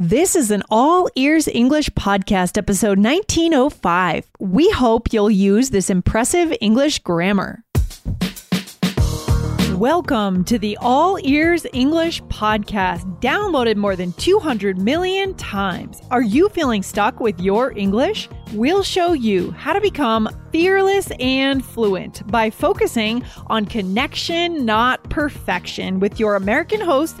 This is an all ears English podcast, episode 1905. We hope you'll use this impressive English grammar. Welcome to the All Ears English podcast, downloaded more than 200 million times. Are you feeling stuck with your English? We'll show you how to become fearless and fluent by focusing on connection, not perfection, with your American host,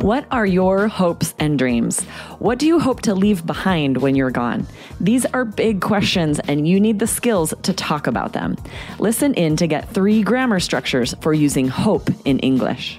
What are your hopes and dreams? What do you hope to leave behind when you're gone? These are big questions, and you need the skills to talk about them. Listen in to get three grammar structures for using hope in English.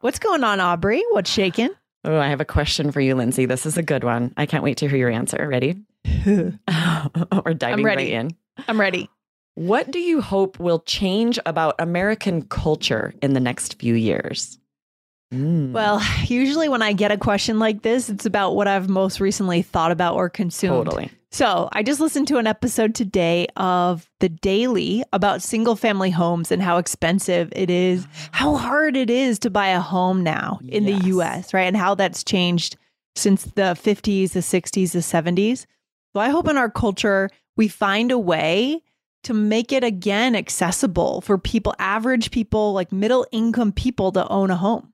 What's going on, Aubrey? What's shaking? Oh, I have a question for you, Lindsay. This is a good one. I can't wait to hear your answer. Ready? We're diving ready. right in. I'm ready. What do you hope will change about American culture in the next few years? Mm, Well, usually when I get a question like this, it's about what I've most recently thought about or consumed. totally. So I just listened to an episode today of The Daily about single family homes and how expensive it is, how hard it is to buy a home now in Yes. the US, right? And how that's changed since the 50s, the 60s, the 70s. So I hope in our culture we find a way to make it again accessible for people, average people, like middle income people to own a home.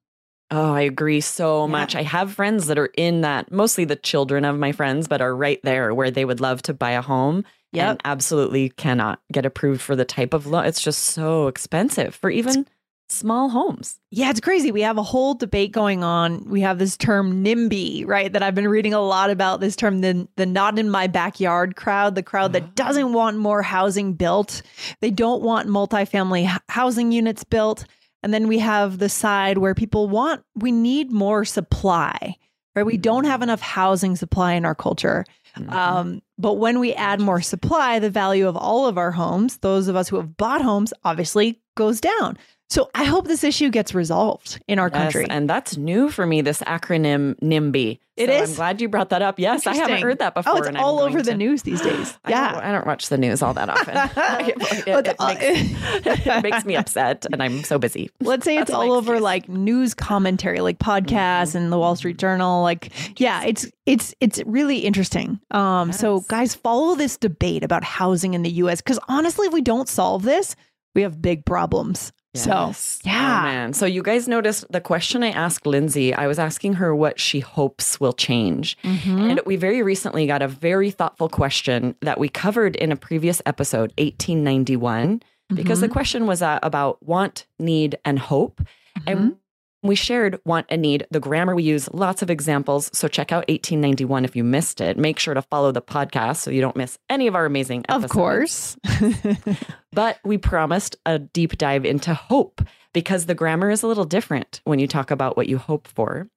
Oh, I agree so Yeah. much. I have friends that are in that, mostly the children of my friends, but are right there where they would love to buy a home Yep. and absolutely cannot get approved for the type of loan. It's just so expensive for even small homes. Yeah, it's crazy. We have a whole debate going on. We have this term NIMBY, right? That I've been reading a lot about this term, the, the not in my backyard crowd, the crowd that oh. doesn't want more housing built. They don't want multifamily housing units built. And then we have the side where people want, we need more supply, right? We don't have enough housing supply in our culture. Mhm. Um, but when we add more supply, the value of all of our homes, those of us who have bought homes, obviously goes down. So I hope this issue gets resolved in our Yes, country. and that's new for me, this acronym NIMBY. It So is? I'm glad you brought that up. Yes, I haven't heard that before. oh, it's all over the to- news these days. I don't, Yeah. I don't watch the news all that often. it, it uh, makes, it makes me upset, and I'm so busy. Let's say it's all over excuse. like news commentary, like podcasts and the Wall Street Journal. Like, yeah, it's it's it's really interesting. Um, so guys, follow this debate about housing in the U.S. Because honestly, if we don't solve this, we have big problems. Yes. So Oh, yeah, man. So you guys noticed the question I asked Lindsay, I was asking her what she hopes will change. Mhm. And we very recently got a very thoughtful question that we covered in a previous episode, 1891, because Mm-hmm. the question was uh, about want, need, and hope. Mm-hmm. And we shared want and need. The grammar we use, lots of examples. So check out 1891 if you missed it. Make sure to follow the podcast so you don't miss any of our amazing episodes. of course. But we promised a deep dive into hope because the grammar is a little different when you talk about what you hope for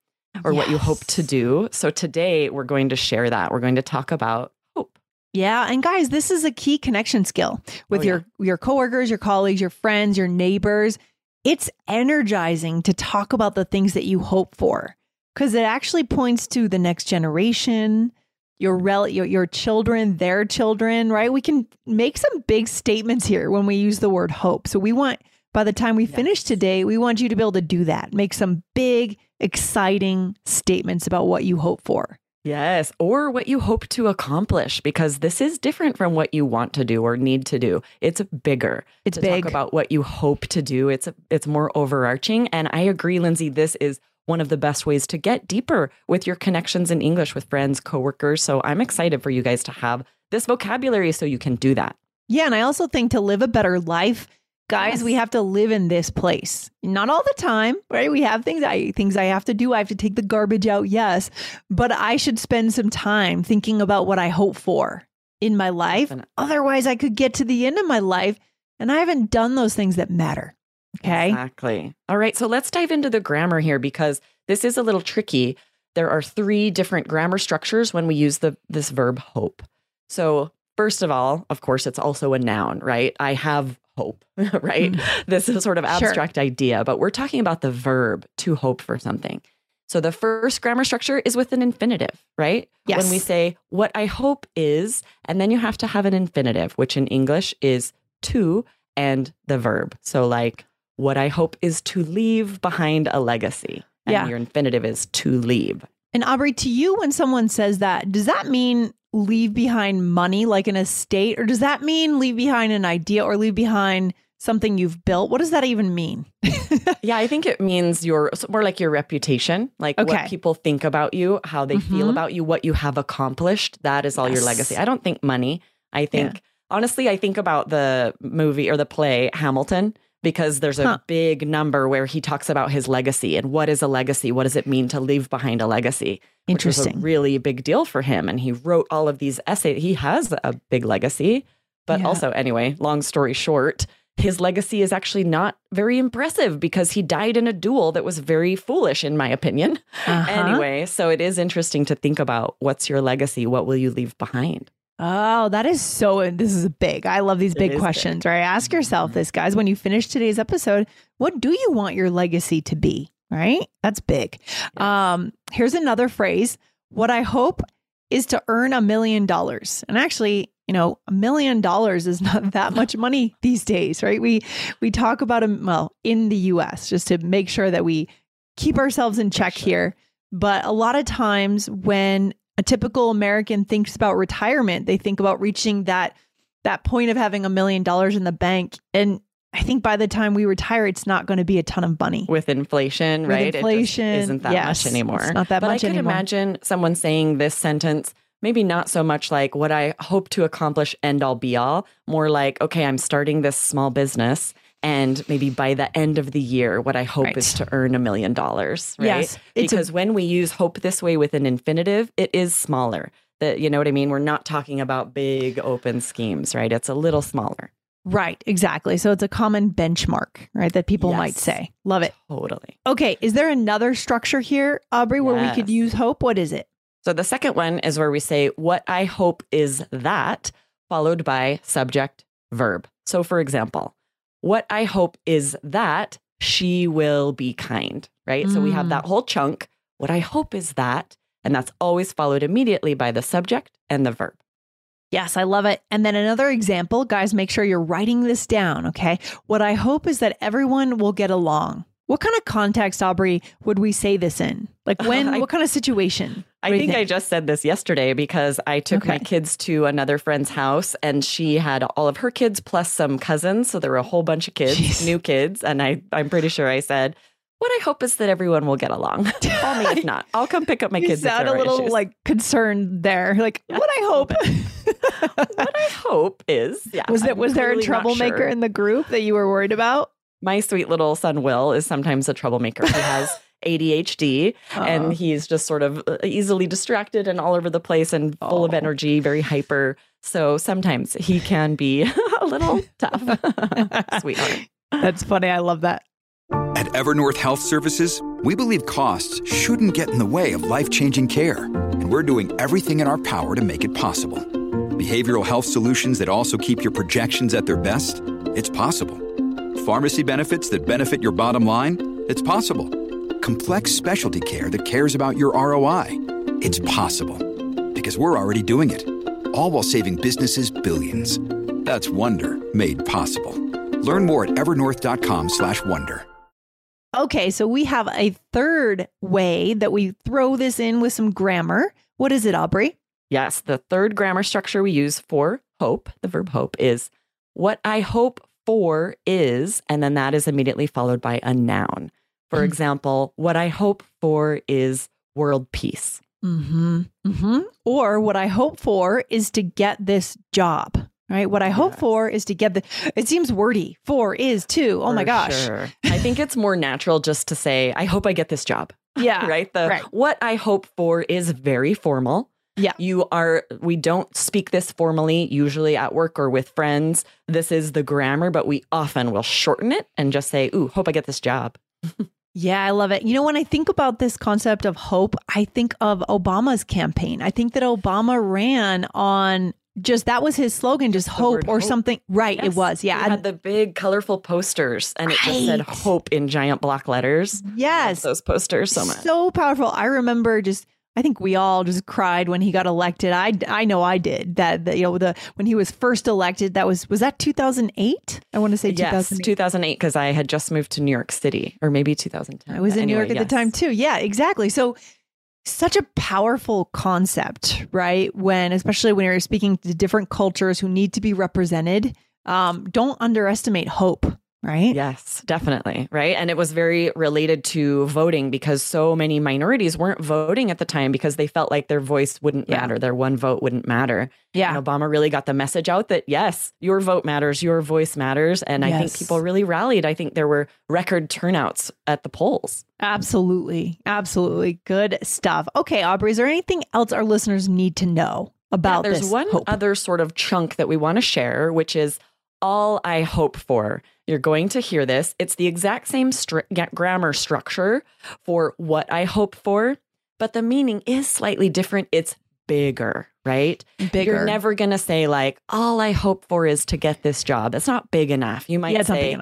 or what you hope to do. So today we're going to share that. We're going to talk about hope. Yeah, and guys, this is a key connection skill with Oh, yeah. your your coworkers, your colleagues, your friends, your neighbors. It's energizing to talk about the things that you hope for because it actually points to the next generation, your rel- your your children, their children, right? We can make some big statements here when we use the word hope. So we want by the time we finish today, we want you to be able to do that. Make some big exciting statements about what you hope for. Yes, or what you hope to accomplish, because this is different from what you want to do or need to do. It's bigger. It's to big. Talk about what you hope to do. It's it's more overarching, and I agree, Lindsay. This is one of the best ways to get deeper with your connections in English with friends, coworkers. So I'm excited for you guys to have this vocabulary so you can do that. Yeah, and I also think to live a better life, guys, Yes. we have to live in this place. Not all the time, right? We have things I things I have to do. I have to take the garbage out, yes, but I should spend some time thinking about what I hope for in my life. Otherwise, I could get to the end of my life and I haven't done those things that matter. Okay? Exactly. All right. So let's dive into the grammar here because this is a little tricky. There are three different grammar structures when we use the this verb hope. So first of all, of course, it's also a noun, right? I have hope, right? This is a sort of Mm. Sure. abstract idea, but we're talking about the verb to hope for something. So the first grammar structure is with an infinitive, right? Yes. When we say what I hope is, and then you have to have an infinitive, which in English is to and the verb. So like what I hope is to leave behind a legacy. And Yeah. your infinitive is to leave. And Aubrey, to you, when someone says that, does that mean leave behind money like an estate, or does that mean leave behind an idea or leave behind something you've built? What does that even mean? Yeah, I think it means your more like your reputation, like Okay. what people think about you, how they feel Mhm. about you, what you have accomplished. That is all your legacy. I don't think money. I think honestly, I think about the movie or the play Hamilton because there's a Huh. big number where he talks about his legacy and what is a legacy? What does it mean to leave behind a legacy? Was a Interesting. really big deal for him. And he wrote all of these essays. He has a big legacy. But Yeah. also, anyway, long story short, his legacy is actually not very impressive because he died in a duel that was very foolish, in my opinion. Uh-huh. Anyway, so it is interesting to think about what's your legacy? What will you leave behind? Oh, that is so. This is big. I love these big questions, right? Ask yourself this, guys, when you finish today's episode, what do you want your legacy to be? Right? That's big. Um, here's another phrase. What I hope is to earn a million dollars. And actually, you know, a million dollars is not that much money these days, right? We we talk about them well in the US just to make sure that we keep ourselves in check Sure. here. But a lot of times when a typical American thinks about retirement, they think about reaching that that point of having a million dollars in the bank. And I think by the time we retire, it's not going to be a ton of money. With inflation, With right? It just inflation, isn't that yes, much anymore. it's not that but much I could anymore. imagine someone saying this sentence, maybe not so much like what I hope to accomplish end all be all, more like, okay, I'm starting this small business. And maybe by the end of the year, what I hope Right. is to earn a million dollars, right? Yes, it's a- because when we use hope this way with an infinitive, it is smaller. That you know what I mean? We're not talking about big open schemes, right? It's a little smaller. Right, exactly. So it's a common benchmark, right? That people might say. Love it. Totally. Okay, is there another structure here, Aubrey, where we could use hope? What is it? So the second one is where we say, What I hope is that, followed by subject, verb. So for example, what I hope is that she will be kind, right? So we have Mm. that whole chunk. What I hope is that, and that's always followed immediately by the subject and the verb. Yes, I love it. And then another example, guys, make sure you're writing this down, okay? What I hope is that everyone will get along. What kind of context, Aubrey, would we say this in? Like when, I- what kind of situation? I you think, I just said this yesterday because I took my kids to another friend's house and she had all of her kids plus some cousins. So there were a whole bunch of kids, Jeez. new kids. And I, I'm pretty sure I said, What I hope is that everyone will get along. Call me if not. I'll come pick up my You kids. sound a little issues. like concerned there. Like, Yeah, what I hope. what I hope is, yeah. was it I'm was there a troublemaker sure. in the group that you were worried about? My sweet little son Will is sometimes a troublemaker. He has ADHD Uh, and he's just sort of uh, easily distracted and all over the place and full of Oh. energy, very hyper. So sometimes he can be a little tough, sweetheart. that's funny. I love that. At Evernorth Health Services, we believe costs shouldn't get in the way of life changing care, and we're doing everything in our power to make it possible. Behavioral health solutions that also keep your projections at their best? It's possible. Pharmacy benefits that benefit your bottom line? It's possible. Complex specialty care that cares about your ROI? It's possible. Because we're already doing it. All while saving businesses billions. That's Wonder made possible. Learn more at evernorth.com/wonder. Okay, so we have a third way that we throw this in with some grammar. What is it, Aubrey? Yes, the third grammar structure we use for hope, the verb hope, is what I hope for is, and then that is immediately followed by a noun. For Mm. example, what I hope for is world peace. Mm-hmm. Mm-hmm. Or what I hope for is to get this job. Right. What I hope Yes. for is to get the. It seems wordy. For is too. Oh my gosh. sure. I think it's more natural just to say, I hope I get this job. Yeah. right? The right. what I hope for is very formal. Yeah. You are we don't speak this formally usually at work or with friends. This is the grammar, but we often will shorten it and just say, "Ooh, hope I get this job." Yeah, I love it. You know, when I think about this concept of hope, I think of Obama's campaign. I think that Obama ran on just that was his slogan, just hope or hope. something. Right. It was. Yeah. We had the big colorful posters and it just said hope in giant block letters. Yes. those posters so much. So powerful. I remember just I think we all just cried when he got elected. I I know I did. That, that you know the when he was first elected that was was that 2008? I want to say yes, 2008. 2008 because I had just moved to New York City or maybe 2010. I was in New York anyway, at the time too. Yeah, exactly. So such a powerful concept, right? When especially when you're speaking to different cultures who need to be represented. Um, don't underestimate hope, right? Yes, definitely. Right. And it was very related to voting because so many minorities weren't voting at the time because they felt like their voice wouldn't Yeah. matter, their one vote wouldn't matter. Yeah. And Obama really got the message out that yes, your vote matters, your voice matters. And I think people really rallied. I think there were record turnouts at the polls. Absolutely. Absolutely. Good stuff. Okay, Aubrey, is there anything else our listeners need to know about Yeah, there's one hope? other sort of chunk that we want to share, which is all I hope for. You're going to hear this. It's the exact same str- grammar structure for what I hope for, but the meaning is slightly different. It's bigger, right? Bigger. You're never going to say, like, all I hope for is to get this job. It's not big enough. You might yeah, say,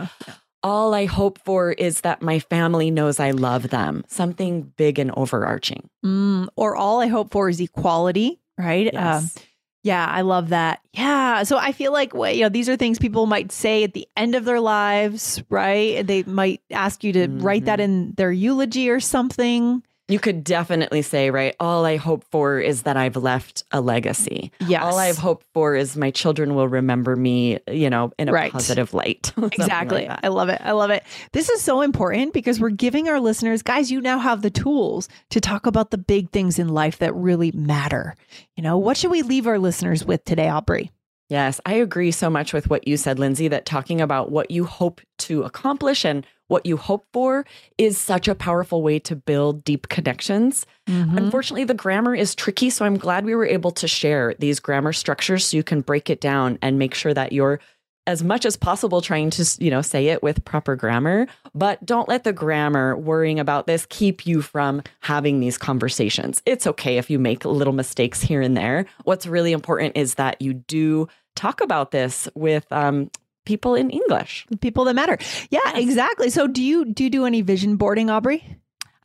all I hope for is that my family knows I love them. Something big and overarching. Mm, or all I hope for is equality, right? Um, Yes. Yeah, I love that. Yeah. So I feel like, well, you know, these are things people might say at the end of their lives, right? They might ask you to write that mm-hmm. in their eulogy or something. You could definitely say, right? All I hope for is that I've left a legacy. Yes. All I've hoped for is my children will remember me, you know, in a Right. positive light. Something like Exactly. I love it. I love it. This is so important because we're giving our listeners, guys, you now have the tools to talk about the big things in life that really matter. You know, what should we leave our listeners with today, Aubrey? Yes, I agree so much with what you said, Lindsay, that talking about what you hope to accomplish and what you hope for is such a powerful way to build deep connections. Mm-hmm. Unfortunately, the grammar is tricky. So I'm glad we were able to share these grammar structures so you can break it down and make sure that you're as much as possible trying to you know say it with proper grammar but don't let the grammar worrying about this keep you from having these conversations. It's okay if you make little mistakes here and there. What's really important is that you do talk about this with um, people in english. People that matter. Yeah, exactly. So do you do you do any vision boarding, Aubrey?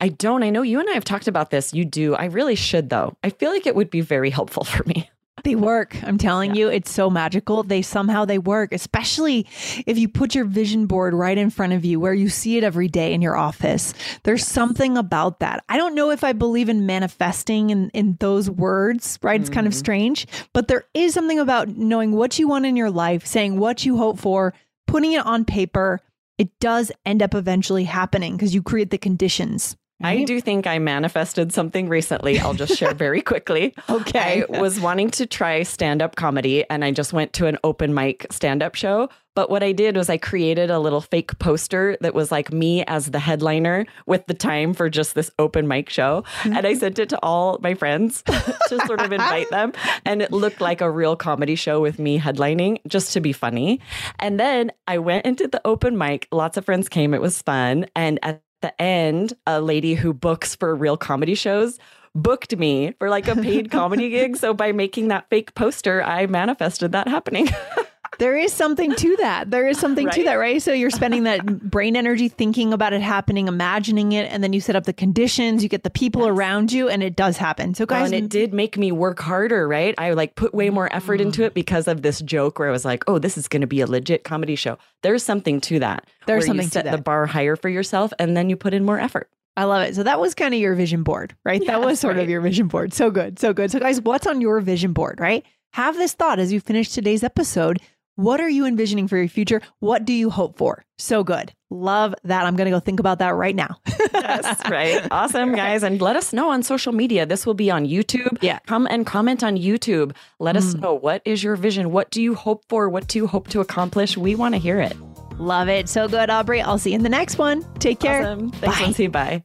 i don't. I know you and i have talked about this. You do. I really should though. I feel like it would be very helpful for me They work. I'm telling you, it's so magical. They somehow they work, especially if you put your vision board right in front of you where you see it every day in your office. There's something about that. I don't know if I believe in manifesting in, in those words, right? It's kind of mm-hmm. strange, but there is something about knowing what you want in your life, saying what you hope for, putting it on paper. It does end up eventually happening because you create the conditions. I do think I manifested something recently. I'll just share very quickly. Okay. I was wanting to try stand up comedy and I just went to an open mic stand up show. But what I did was I created a little fake poster that was like me as the headliner with the time for just this open mic show. Mm-hmm. And I sent it to all my friends to sort of invite them. And it looked like a real comedy show with me headlining just to be funny. And then I went into the open mic. Lots of friends came. It was fun. And at the end, a lady who books for real comedy shows booked me for like a paid comedy gig. So by making that fake poster, I manifested that happening. there is something to that. There is something to that, right? So you're spending that brain energy thinking about it happening, imagining it, and then you set up the conditions, you get the people around you, and it does happen. So, guys, and it did make me work harder, right? I like put way more effort into Mm. it because of this joke where I was like, "Oh, this is going to be a legit comedy show." There's something to that. There's something you to set the bar higher for yourself, and then you put in more effort. I love it. So that was kind of your vision board, right? that was sort of your vision board. So good. So good. So, guys, what's on your vision board, right? Have this thought as you finish today's episode. What are you envisioning for your future? What do you hope for? So good. Love that. I'm going to go think about that right now. Yes, right. Awesome, guys. And let us know on social media. This will be on YouTube. Yeah. Come and comment on YouTube. Let us mm. know what is your vision? What do you hope for? What do you hope to accomplish? We want to hear it. Love it. So good, Aubrey. I'll see you in the next one. Take care. Awesome. Thanks, Bye. Lindsay. Bye.